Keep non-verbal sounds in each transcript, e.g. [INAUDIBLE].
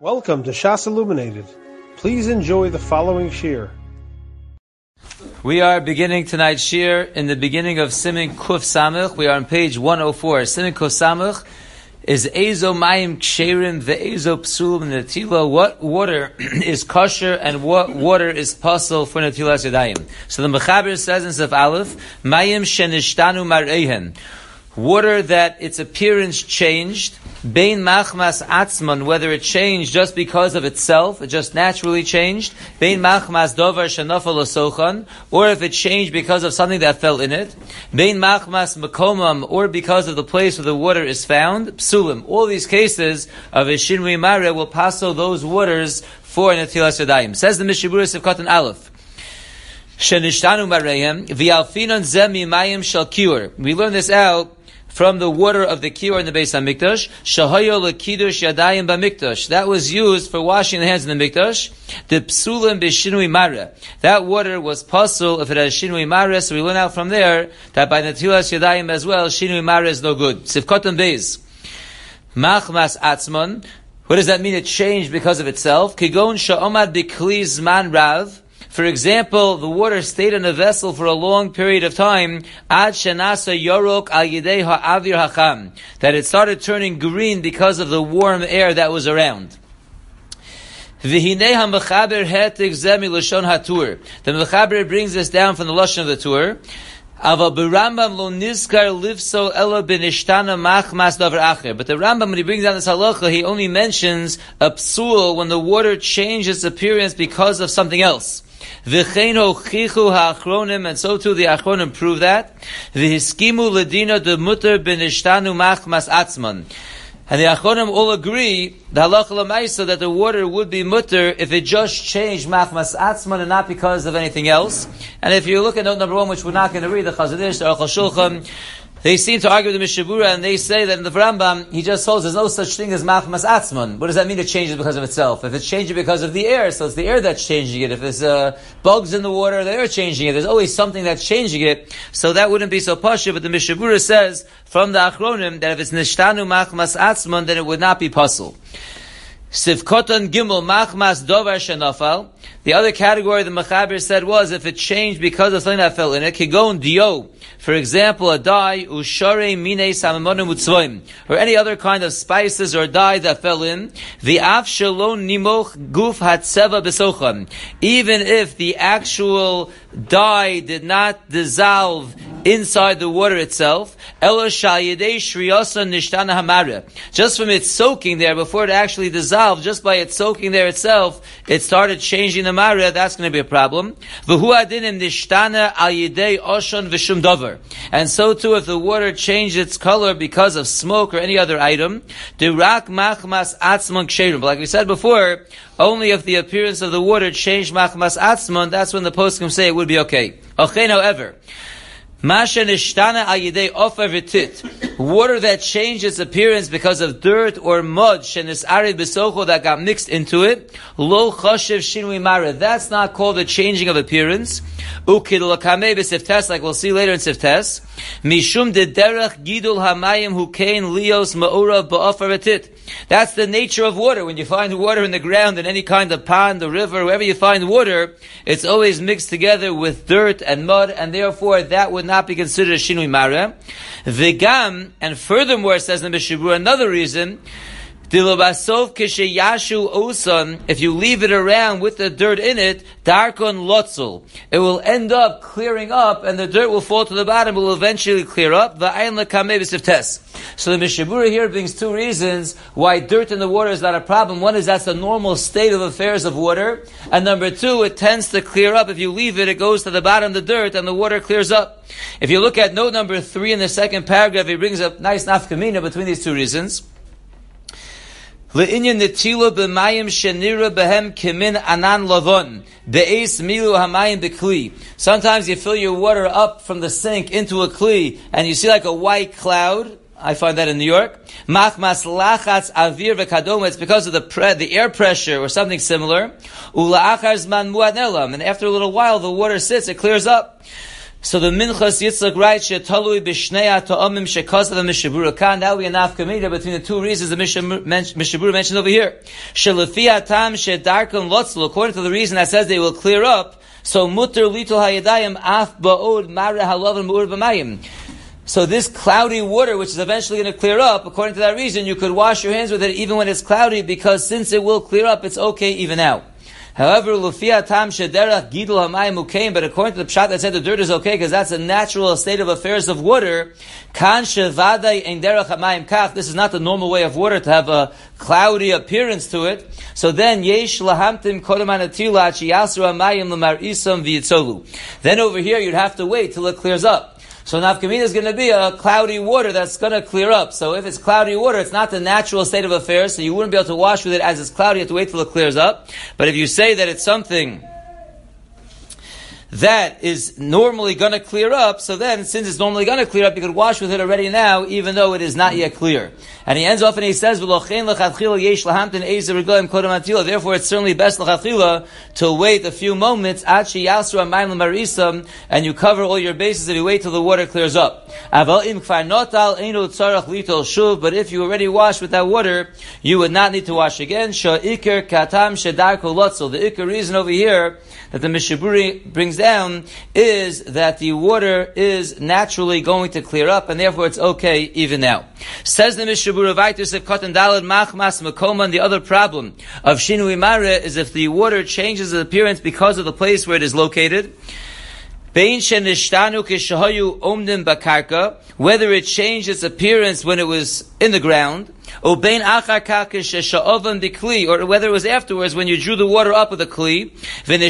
Welcome to Shas Illuminated. Please enjoy the following shir. We are beginning tonight's shir in the beginning of Simin Kuf Samach. We are on page 104. Simin Kuf Samach is Ezo Mayim Ksherim Ve'ezo Psulim Netila. What water [CLEARS THROAT] is kosher and what water is possible for Netilas Yadayim? So the Mechaber says in Sef Aleph, Mayim Shenishtanu Mar'ehen. Water that its appearance changed, Bein machmas atzman, whether it changed just because of itself, it just naturally changed, Bein machmas dovar shenafal osochan, or if it changed because of something that fell in it, Bein machmas makomam, or because of the place where the water is found, psulim. All these cases of a shinui mare will pass those waters for netilas yadayim. Says the Mishiburis of Katan Aleph. We learn this out from the water of the kior in the base of. Shahayo lekidush yadayim b'mikdash. That was used for washing the hands in the mikdash. The psulim b'shinui mara. That water was puzzle if it has shinui mara. So we learn out from there that by netilas yadayim as well, shinui mara is no good. Sivkotan beis. Machmas atzmon. What does that mean? It changed because of itself. Kigon sha'omad b'kli zman rav. For example, the water stayed in a vessel for a long period of time, ad shenasa yorok al hacham, that it started turning green because of the warm air that was around. The mechaber brings this down from the lashon of the Tur. But the Rambam, when he brings down this halacha, he only mentions a psul when the water changes appearance because of something else. V'chein chichu ha'achronim, and so too the achronim prove that. V'hiskimu ledina de mutter b'nishtanu machmas atzman. And the Achronim all agree, the halacha lemaisa, that the water would be mutter if it just changed machmas atzman and not because of anything else. And if you look at note number one, which we're not going to read, the Chazon Ish, the Aruch they seem to argue with the Mishnah Berurah and they say that in the Rambam, he just holds there's no such thing as machmas Atzmon. What does that mean it changes because of itself? If it's changing because of the air, so it's the air that's changing it. If there's uh, bugs in the water, the air changing it. There's always something that's changing it. So that wouldn't be so pasha, but the Mishnah Berurah says from the Achronim that if it's nishtanu machmas Atzmon, then it would not be puzzle. Sivkotan Gimel Machmas Dovar Shenafal. The other category the Mechaber said was if it changed because of something that fell in it. Kigon Dio. For example, a dye, Ushare Mine Samamonu Mutzvoim. Or any other kind of spices or dye that fell in. The Af Shalon Nimoch Guf Hatseva Besochan. Even if the actual dye did not dissolve inside the water itself. Just from its soaking there, before it actually dissolved, just by it soaking there itself, it started changing the mara, that's going to be a problem. And so too, if the water changed its color because of smoke or any other item, but like we said before, only if the appearance of the water changed machmas atzman, that's when the post can say it would be okay. However, Masha nishtana ayidei ofer. Water that changed its appearance because of dirt or mud, shenis arid besocho that got mixed into it. Lo choshev shinui mara. That's not called a changing of appearance. Ukid lakame b'siftes, like we'll see later in siftes. Mishum de derech gidul hamayim hukein lios ma'ura ba'ofer. That's the nature of water. When you find water in the ground in any kind of pond or river, wherever you find water, it's always mixed together with dirt and mud, and therefore that would not be considered a shinui mara. Vegam, and furthermore, says the Mishabur, another reason, if you leave it around with the dirt in it, darkon lotzel, it will end up clearing up, and the dirt will fall to the bottom. It will eventually clear up. So the Mishnah Berurah here brings two reasons why dirt in the water is not a problem. One is that's the normal state of affairs of water, and number two, it tends to clear up. If you leave it, it goes to the bottom the dirt, and the water clears up. If you look at note number three in the second paragraph, he brings a nice nafkamina between these two reasons. Le'inyan netila b'mayim shenira behem kimin anan lavon be'es milu hamayim bekli. Sometimes you fill your water up from the sink into a kli, and you see like a white cloud. I find that in New York. Machmas lachatz avir v'kadom. It's because of the pre- the air pressure or something similar. Ula'achar zman muad And after a little while, the water sits, it clears up. So the Minchas Yitzchak writes, "Shetalui b'shnei ta'amim shekasav Mishnah Berurah kan." Now we are nafkamida between the two reasons the Mishnah Berurah mentioned over here. Shelefi atam shedarkon lotzul. According to the reason that says they will clear up, so mutter litol hayadayim af ba'od mare halavim mu'ur b'mayim. So this cloudy water, which is eventually going to clear up, according to that reason, you could wash your hands with it even when it's cloudy, because since it will clear up, it's okay even now. However, Lufia Tam Shederach Gidul Hamayim Mukaim, but according to the Pshat that said the dirt is okay because that's a natural state of affairs of water, Kan Shevadai Ein Derach Hamayim Kaf, this is not the normal way of water to have a cloudy appearance to it. So then, Yesh Lahamtim Kodam Anatila Yasru Hamayim Lamar Isam V'yitzolu. Then over here you'd have to wait till it clears up. So nafkamina is going to be a cloudy water that's going to clear up. So if it's cloudy water, it's not the natural state of affairs, so you wouldn't be able to wash with it as it's cloudy. You have to wait till it clears up. But if you say that it's something that is normally going to clear up, so then, since it's normally going to clear up, you could wash with it already now, even though it is not yet clear. And he ends off and he says, Therefore, it's certainly best to wait a few moments, and you cover all your bases and you wait till the water clears up. But if you already washed with that water, you would not need to wash again. The ikar reason over here that the Mishaburi brings down is that the water is naturally going to clear up, and therefore it's okay even now. Says the Mishaburi Vaitis of Katan Dalad Machmas Makoman, the other problem of Shinu Imare is if the water changes its appearance because of the place where it is located. Whether it changed its appearance when it was in the ground, or whether it was afterwards when you drew the water up with a kli, and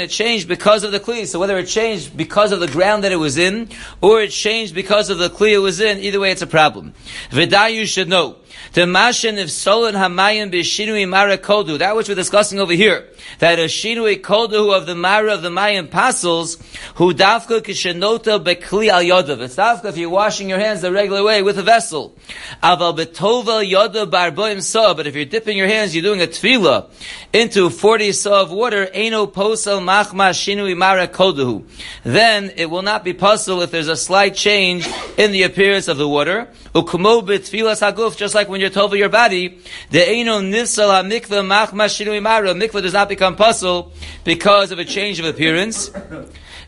it changed because of the kli. So whether it changed because of the ground that it was in, or it changed because of the kli it was in, either way it's a problem. you should know. The mashin if solon hamayim b'shinui mara kodu. That which we're discussing over here. That a shinui kodu of the mara of the mayim pasels, who dafka kishenota bekli al yodav. It's dafka if you're washing your hands the regular way with a vessel. Aval betova yodav barboim sa. But if you're dipping your hands, you're doing a tefillah into 40 sa of water, eno posel machma shinui mara kodu. Then it will not be possible if there's a slight change in the appearance of the water. Ukumo betfilas haguf, just like when you're tova your body, the eno nifsal mikvah machma shinui mikvah does not become puzzle because of a change of appearance.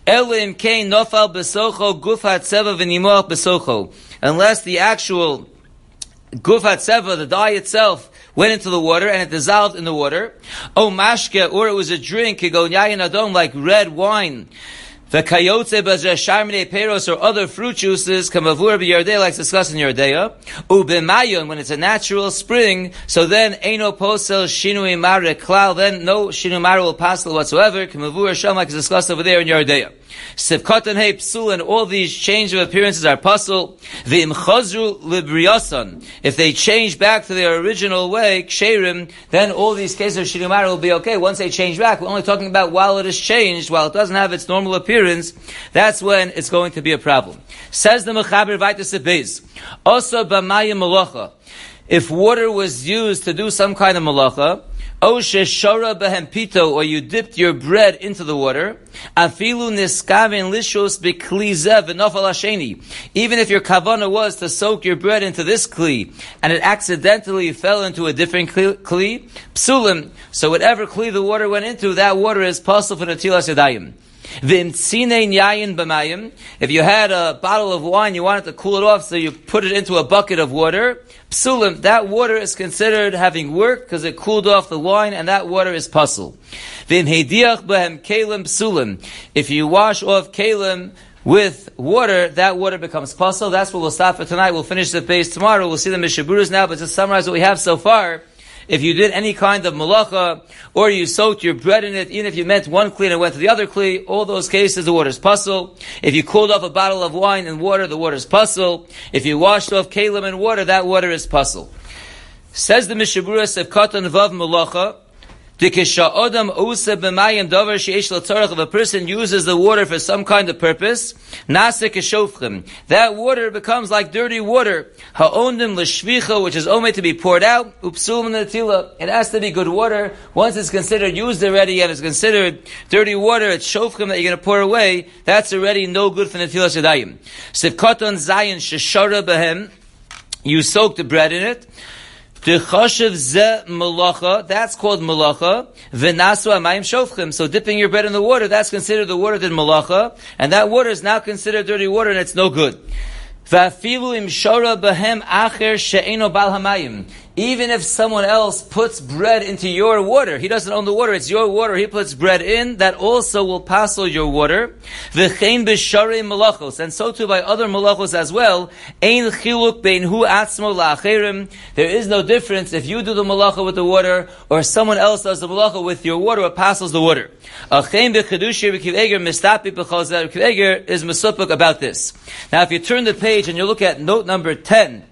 Elim kein nofal besocho gufat seva v'nimoch besocho. Unless the actual gufat seva, the dye itself, went into the water and it dissolved in the water. O mashke, or it was a drink, adon, like red wine. The kayotze b'zeh peros or other fruit juices kamavur b'yardei like discussed in Yoreh De'ah. Ubimayon when it's a natural spring, so then eno posel shinui mare klal, then no shinui mare will pass whatsoever. Kamavur sham like discussed over there in Yoreh De'ah. Sivkot and Hey Psul, and all these change of appearances are puzzle. V'im chazru libriyasan. If they change back to their original way, ksherim, then all these cases of shinumara will be okay. Once they change back, we're only talking about while it is changed, while it doesn't have its normal appearance, that's when it's going to be a problem. Says the Mechaber Vaitis Beis. Also b'mayim malacha. If water was used to do some kind of malacha, shara behempito, or you dipped your bread into the water. Afilu niskaven lishos beklizev v'nofal. Even if your kavana was to soak your bread into this kli, and it accidentally fell into a different kli, psulim. So whatever kli the water went into, that water is possible for natilas yadayim. If you had a bottle of wine, you wanted to cool it off, so you put it into a bucket of water. Psulim, that water is considered having worked because it cooled off the wine, and that water is puzzle. If you wash off kalim with water, that water becomes puzzle. That's what we'll stop for tonight. We'll finish the base tomorrow. We'll see the Mishaburas now, but to summarize what we have so far, if you did any kind of malacha, or you soaked your bread in it, even if you meant one kli and went to the other kli, all those cases the water is puzzle. If you cooled off a bottle of wine in water, the water is puzzle. If you washed off kalim in water, that water is puzzle. Says the Mishaburas of Katan Vav Malacha, If a person uses the water for some kind of purpose, that water becomes like dirty water. which is only to be poured out, it has to be good water. Once it's considered used already and it's considered dirty water, it's shofchim that you're going to pour away, that's already no good for Netilas Yadayim. You soak the bread in it. The chashiv ze malacha, that's called malacha. V'nasu amayim shofchim. So dipping your bread in the water, that's considered the water that malacha, and that water is now considered dirty water, and it's no good. V'afilu im shora behem acher she'eno bal hamayim. Even if someone else puts bread into your water, he doesn't own the water, it's your water, he puts bread in, that also will passel your water. V'chein b'sharei malachos, and so too by other malachos as well. Chiluk bein atzmo. There is no difference if you do the malacha with the water, or someone else does the malacha with your water, it passels the water. Achein b'chedushi b'kiv mistapi is mesupuk about this. Now if you turn the page and you look at note number 10,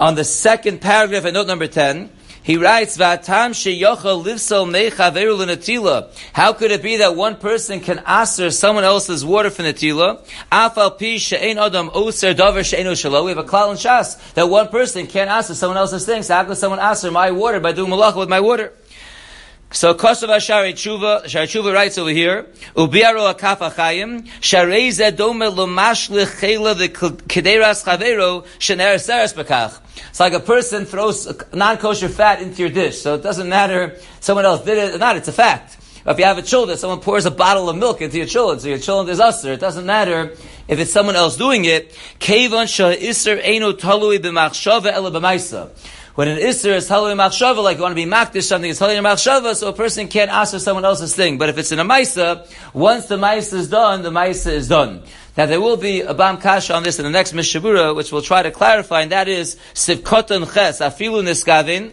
on the second paragraph at note number 10, he writes, "Vatam sheyochel livsol mechaveru l'natila." How could it be that one person can aser someone else's water for natila? Afal pi she'ein adam oser davar she'enu. We have a klal and shas that one person can't aser someone else's things. How could someone aser my water by doing malacha with my water? So Kosovo Shari Tshuva, writes over here, Ubiaro Akaf Achayim, Sharei Zedome Lomash Lechela the Kederas Chavero Shener Seres Bekach. It's like a person throws non-kosher fat into your dish, so it doesn't matter someone else did it or not, it's a fact. If you have a children, someone pours a bottle of milk into your children, so your children is usher. It doesn't matter if it's someone else doing it. Kevan shah iser eno talui b'machshava ela b'maisa. When an Isser is Haloi Machshava, like you want to be Makdish something, it's Haloi Machshava, so a person can't ask for someone else's thing. But if it's in a Maisa, once the Maisa is done, the Maisa is done. Now there will be a Bam Kasha on this in the next Mishnah Berurah, which we'll try to clarify, and that is Sivkotan Ches, Afilu Niskavin.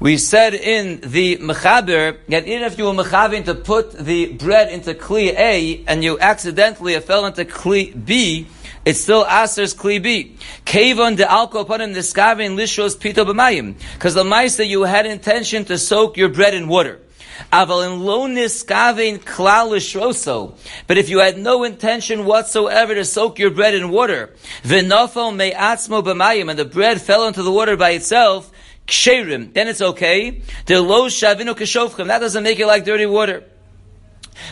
We said in the Mechaber that even if you were Mechavin to put the bread into Kli A, and you accidentally fell into Kli B, it's still Aser's Kli Kavon de Alko Panim Niskavin Lishos Pito B'mayim. Because the mice that you had intention to soak your bread in water. Aval in lo klal lishroso. But if you had no intention whatsoever to soak your bread in water, v'nofel me'atzmo b'mayim, and the bread fell into the water by itself, ksherim, then it's okay. The lo shavinu kashofchem, that doesn't make it like dirty water.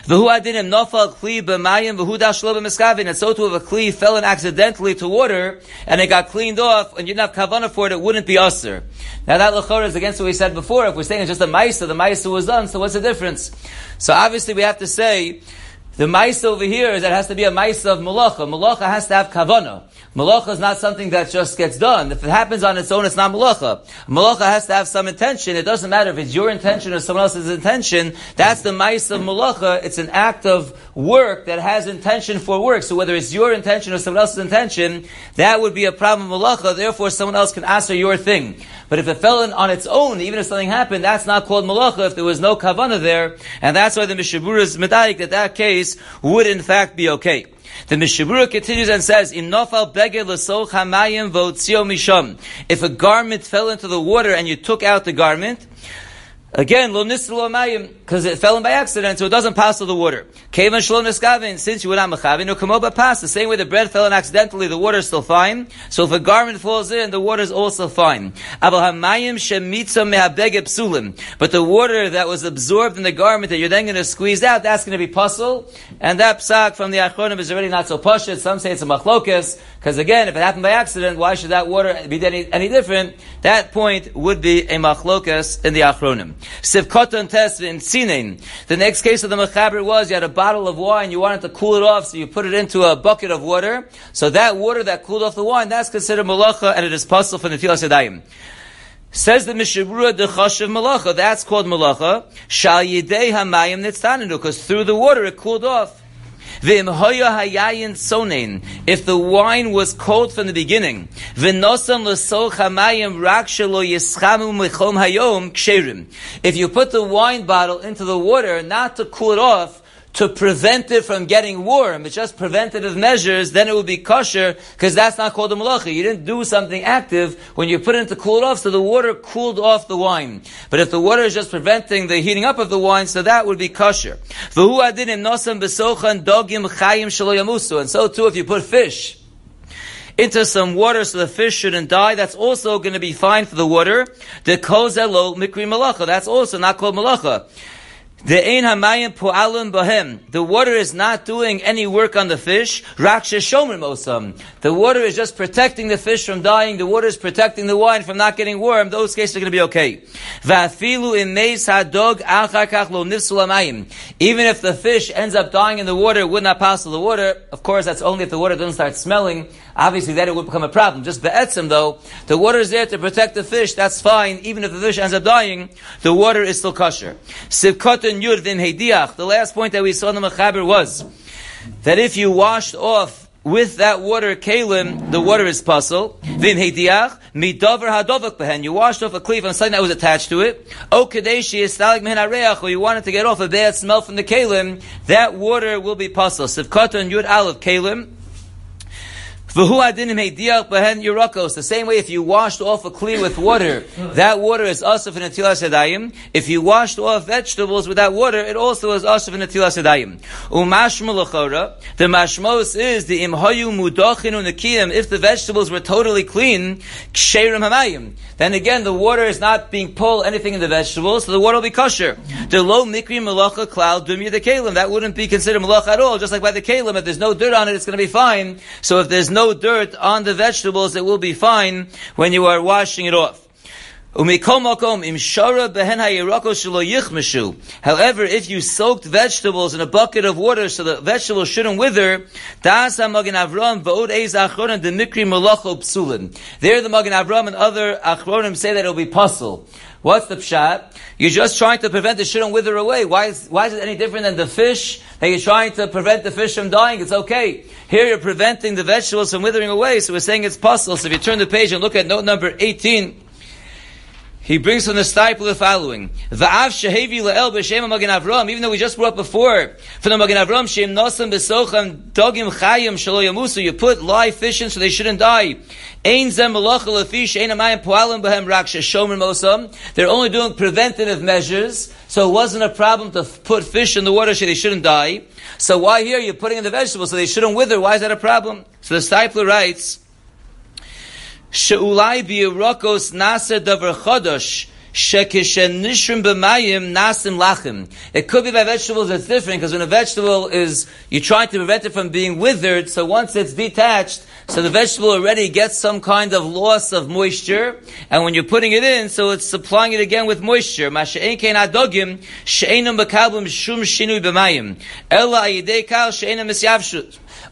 V'hu adinim nofal kli b'mayim v'hu dashlo b'miskavin. And so too if a kli fell in accidentally to water and it got cleaned off and you didn't have kavana for it, it wouldn't be usher. Now that lachor is against what we said before. If we're saying it's just a ma'isa, the ma'isa was done, so what's the difference? So obviously we have to say the ma'isa over here is that it has to be a ma'isa of malacha. Malacha has to have kavana. Malacha is not something that just gets done. If it happens on its own, it's not malacha. Malacha has to have some intention. It doesn't matter if it's your intention or someone else's intention. That's the mice of malacha. It's an act of work that has intention for work. So whether it's your intention or someone else's intention, that would be a problem of malacha. Therefore, someone else can answer your thing. But if it fell in on its own, even if something happened, that's not called malacha if there was no kavana there. And that's why the Mishnah Berurah is medayik that that case would in fact be okay. The Mishnah Berurah continues and says. If a garment fell into the water and you took out the garment, Again, lo mayim, because it fell in by accident, so it doesn't pass through the water. Kevan shlo niskavin, since you were not mechavin, no kamoba pass. The same way the bread fell in accidentally, the water is still fine. So if a garment falls in, the water is also fine. Shemitza. But the water that was absorbed in the garment that you're then going to squeeze out, that's going to be puzzle. And that psak from the Achronim is already not so pashit. Some say it's a machlokes, because again, if it happened by accident, why should that water be any, any different? That point would be a machlokes in the Achronim. Sivkoton tesvin sinin. The next case of the mechaber was you had a bottle of wine, you wanted to cool it off, so you put it into a bucket of water. So that water that cooled off the wine, that's considered malacha, and it is possible for the Yadayim. Says the Mishnah Berurah the Chashav Malacha, that's called Malacha. Shal Yidei Hamayim Nitztaninu, because through the water it cooled off. If the wine was cold from the beginning, if you put the wine bottle into the water not to cool it off, to prevent it from getting warm. It's just preventative measures, then it will be kosher, because that's not called a malacha. You didn't do something active when you put it to cool it off, so the water cooled off the wine. But if the water is just preventing the heating up of the wine, so that would be kosher. And so too, if you put fish, into some water so the fish shouldn't die, that's also going to be fine for the water. The mikri that's also not called malacha. The ein hamayim po'alim bahem. The water is not doing any work on the fish. Raksha shomer mosam. The water is just protecting the fish from dying. The water is protecting the wine from not getting warm. Those cases are going to be okay. Va'afilu imeis hadog achar lo nifsul Even if the fish ends up dying in the water, it would not pass through the water. Of course, that's only if the water doesn't start smelling. Obviously, then it would become a problem. Just the etzim, though, the water is there to protect the fish. That's fine. Even if the fish ends up dying, the water is still kosher. Sivkotan yud vim hediach. The last point that we saw in the Mechaber was that if you washed off with that water kalim, the water is puzzle. Vim hediach midavar hadovak behen. You washed off a cleave on something that was attached to it. O kadeshi istalig min hareach, or you wanted to get off a bad smell from the kalim, that water will be puzzle. Sivkotan yud aleph kalim. The same way if you washed off a kli with water, [LAUGHS] that water is asaf in atilas sedayim. If you washed off vegetables with that water, it also is asaf in atilas sedayim. Umashma the mashmos is the imhayu mudachin unakiyim. If the vegetables were totally clean, ksherim hamayim. Then again, the water is not being pulled anything in the vegetables, so the water will be kosher. The low mikri malacha cloud dumya the kalim. That wouldn't be considered malacha at all. Just like by the kalim, if there's no dirt on it, it's going to be fine. So if there's no dirt on the vegetables, it will be fine when you are washing it off. However, if you soaked vegetables in a bucket of water so the vegetables shouldn't wither, there the Magen Avram and other Achronim say that it will be puzzle. What's the pshat? You're just trying to prevent the shouldn't wither away. Why is, why is it any different than the fish that you're trying to prevent the fish from dying? It's okay. Here you're preventing the vegetables from withering away, so we're saying it's possible. So if you turn the page and look at note number 18, he brings from the Steipler the following. Even though we just brought before from the Magen Avram, shem nosam b'socham dogim chayim shelo. You put live fish in so they shouldn't die. Zem. They're only doing preventative measures, so it wasn't a problem to put fish in the water so they shouldn't die. So why here you're putting in the vegetables so they shouldn't wither? Why is that a problem? So the Steipler writes. Chodosh, shekishen b'mayim nasim lachim. It could be by vegetables it's different, because when a vegetable is, you try to prevent it from being withered, so once it's detached, so the vegetable already gets some kind of loss of moisture, and when you're putting it in, so it's supplying it again with moisture.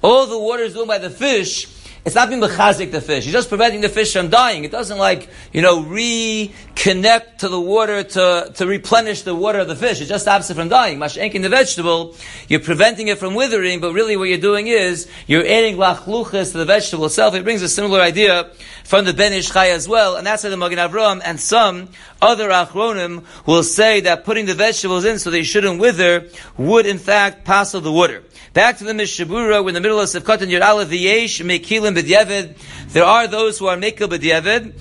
All the water is doing by the fish, it's not being mechazik the fish. You're just preventing the fish from dying. It doesn't like, you know, reconnect to the water to, to replenish the water of the fish. It just stops it from dying. Mashenk in the vegetable, you're preventing it from withering, but really what you're doing is, you're adding lachluchas to the vegetable itself. It brings a similar idea from the Ben as well, and that's why the Magen Avram and some other achronim will say that putting the vegetables in so they shouldn't wither would in fact pass the water. Back to the Mishnah Berurah, we're in the middle of Sivkot and Yerala V'yesh, Mekilim B'dyeved. There are those who are Mekil B'dyeved.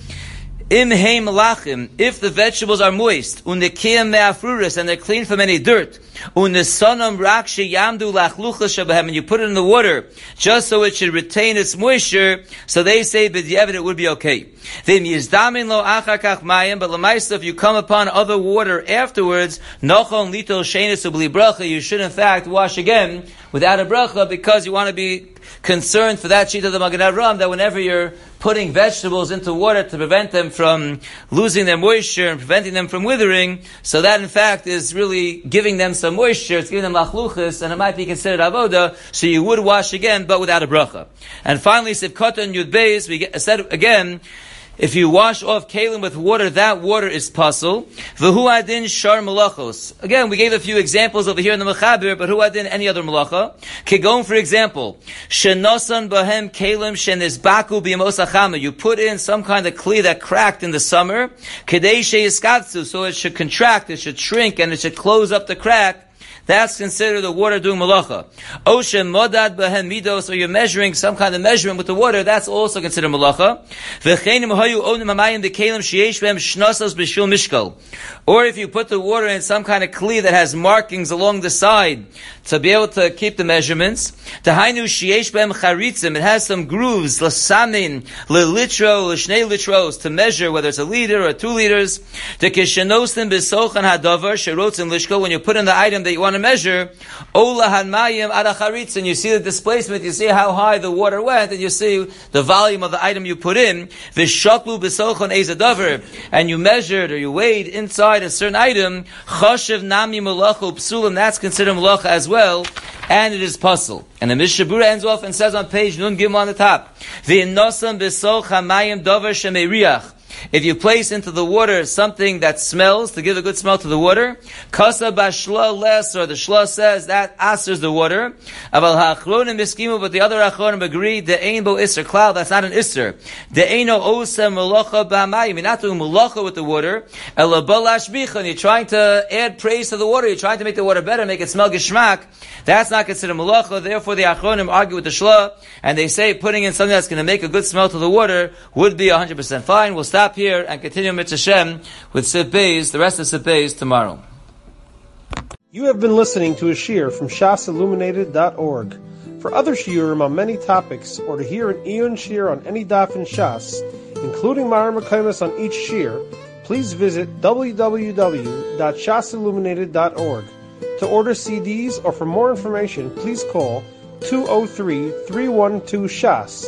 Im heim lachim, if the vegetables are moist, unikiyam me'afruris, and they're clean from any dirt, yamdu and you put it in the water, just so it should retain its moisture, so they say b'dyevin it would be okay. Then yizdamin lo but if you come upon other water afterwards, nochon lito bracha, you should in fact wash again without a bracha, because you want to be concerned for that sheet of the Magen Avram, that whenever you're putting vegetables into water to prevent them from losing their moisture and preventing them from withering, so that in fact is really giving them some moisture, it's giving them lachluchis, and it might be considered avoda, so you would wash again, but without a bracha. And finally, Sivkot and Yud Beis, we said again, if you wash off kalim with water, that water is puzzle. V'hu adin shar malachos. Again, we gave a few examples over here in the Mechaber, but who adin any other malacha? Kigon, for example, shenosan bahem kalim shenizbaku b'yamosachama. You put in some kind of kli that cracked in the summer, kedei sheyiskatsu, so it should contract, it should shrink, and it should close up the crack that's considered the water doing malacha. Oshem modad behen midos, or you're measuring some kind of measurement with the water, that's also considered malacha. Onim dekelim sheyesh mishkal. Or if you put the water in some kind of kli that has markings along the side to be able to keep the measurements, tahainu shiesh bem charitzim, it has some grooves, lasamin, lelitro, l'shnei litros, to measure whether it's a liter or two liters, to kishenosim besochan hadavar, sherotzim lishko, when you put in the item that you want to measure, ola hanmayim adacharitz, and you see the displacement, you see how high the water went, and you see the volume of the item you put in, v'shaklu besochan ezadavar, and you measured or you weighed inside a certain item, chashiv nami malachu psulim, that's considered malacha as well, and it is puzzle. And the Mishnah Berurah ends off and says on page Nun Gim on the top, V'nosam b'sol chamayim dover shemeriach. If you place into the water something that smells to give a good smell to the water, kasa bashla les, or the shla says that answers the water. Aval ha'achronim biskimu, but the other achronim agree the ain bo iser cloud. That's not an iser. The aino osa malacha b'hamayim. You're not doing malacha with the water. Bichan. You're trying to add praise to the water. You're trying to make the water better, make it smell gishmak. That's not considered malacha. Therefore, the achronim argue with the shla, and they say putting in something that's going to make a good smell to the water would be 100% fine. We'll stop here and continue Mitzvah with Sif Beis, the rest of Sif Beis tomorrow. You have been listening to a shiur from shasilluminated.org. For other shiurim on many topics, or to hear an Eon shiur on any daf in Shas, including Myra McComas on each shiur, please visit www.shasilluminated.org. To order CDs or for more information, please call 203 312 Shas.